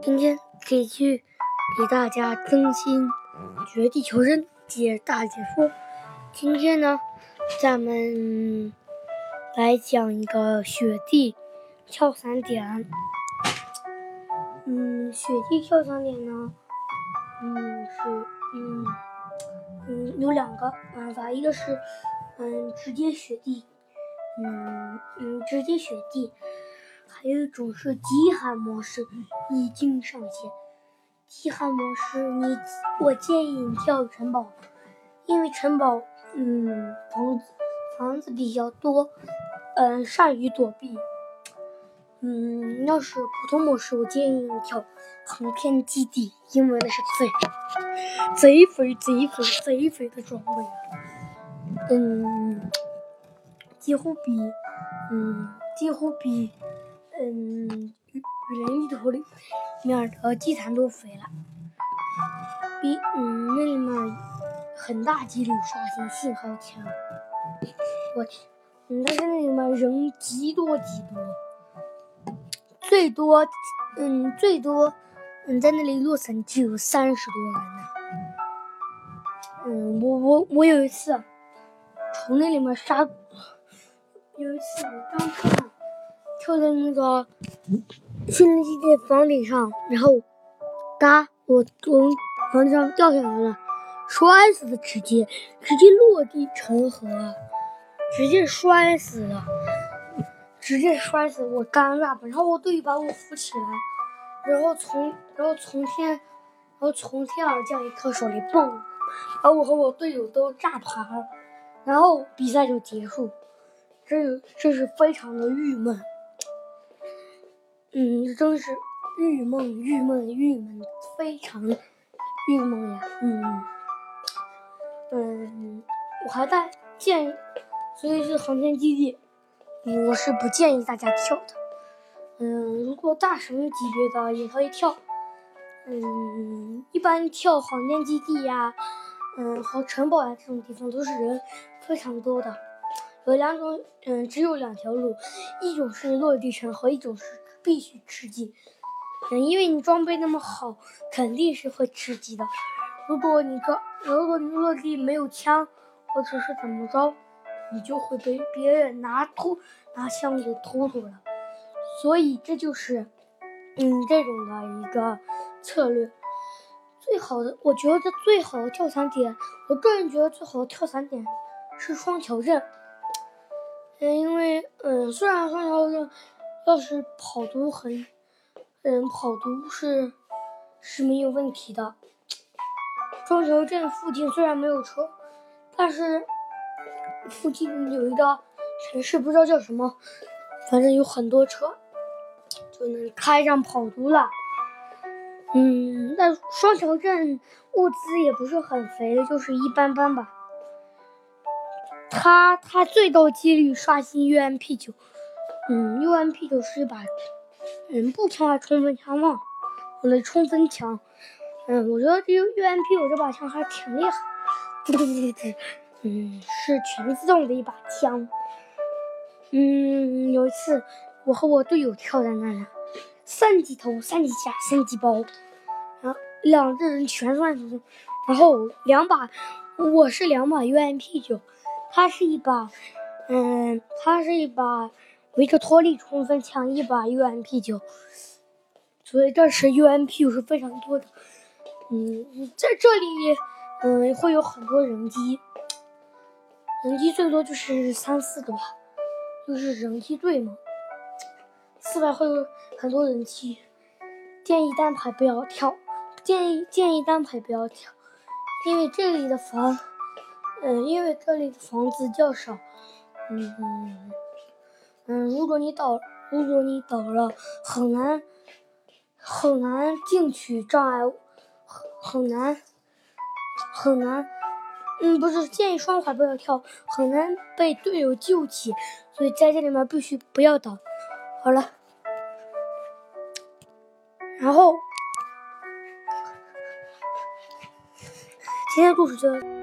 今天继续给大家更新《绝地求生》解大解说。今天呢，咱们来讲一个雪地跳伞点。嗯，雪地跳伞点呢，嗯是嗯嗯有两个办法，一个是嗯直接雪地，嗯嗯直接雪地。还有一种是极寒模式，已经上线。极寒模式，你我建议你跳城堡，因为城堡，嗯，房子房子比较多，嗯，善于躲避。嗯，要是普通模式，我建议你跳航天基地，因为那是最贼肥贼肥贼肥的装备啊。嗯，几乎比，嗯，几乎比。嗯，雨雨林里头里面的地毯都飞了，比嗯那里面很大几率刷新信号墙。我天，嗯，但是那里面人极多极多，最多嗯最多嗯在那里落伞就有三十多人呢。嗯，我我我有一次从那里面杀，有一次我刚看。跳在那个训练基地房顶上，然后哒，我从房顶上掉下来了，摔死的，直接直接落地成盒，直接摔死了，直接摔死，我尴尬，然后我队友把我扶起来，然后从然后从天，然后从天而降一颗手雷，嘣，把我和我队友都炸趴了，然后比赛就结束，这这是非常的郁闷。嗯，真是郁闷，郁闷，郁闷，非常郁闷呀。嗯嗯，我还在建，所以这航天基地，我是不建议大家跳的。嗯，如果大神级别的也可以跳。嗯，一般跳航天基地呀，嗯，和城堡呀这种地方都是人非常多的。有两种，嗯，只有两条路，一种是落地城和一种是。必须吃鸡，嗯，因为你装备那么好，肯定是会吃鸡的。如果你个，如果你落地没有枪，或者是怎么着，你就会被别人拿偷拿枪给偷走了。所以这就是，嗯，这种的一个策略。最好的，我觉得最好的跳伞点，我个人觉得最好的跳伞点是双桥镇。嗯，因为，嗯，虽然双桥镇。要是跑毒很，嗯，跑毒是是没有问题的。双桥镇附近虽然没有车，但是附近有一个城市，不知道叫什么，反正有很多车，就能开上跑毒了。嗯，那双桥镇物资也不是很肥，就是一般般吧。他他最高几率刷新 UMP 九。嗯，UMP 九是一把，嗯，步枪还是冲锋枪嘛？我的冲锋枪。嗯，我觉得这 UMP 九这把枪还挺厉害。对 对对对，嗯，是全自动的一把枪。嗯，有一次我和我队友跳在那了，三级头、三级甲、三级包，然后两个人全算出，然后两把，我是两把 UMP 九，他是一把，嗯，他是一把。维克托利冲锋枪一把 UMP 九，所以这时 UMP 九是非常多的。嗯，在这里，嗯，会有很多人机，人机最多就是三四个吧，就是人机队嘛。四百会有很多人机，建议单排不要跳，建议建议单排不要跳，因为这里的房，嗯，因为这里的房子较少，嗯。嗯，如果你倒，如果你倒了，很难很难进去，障碍很很难很难。嗯，不是建议双滑不要跳，很难被队友救起，所以在这里面必须不要倒。好了，然后今天故事就。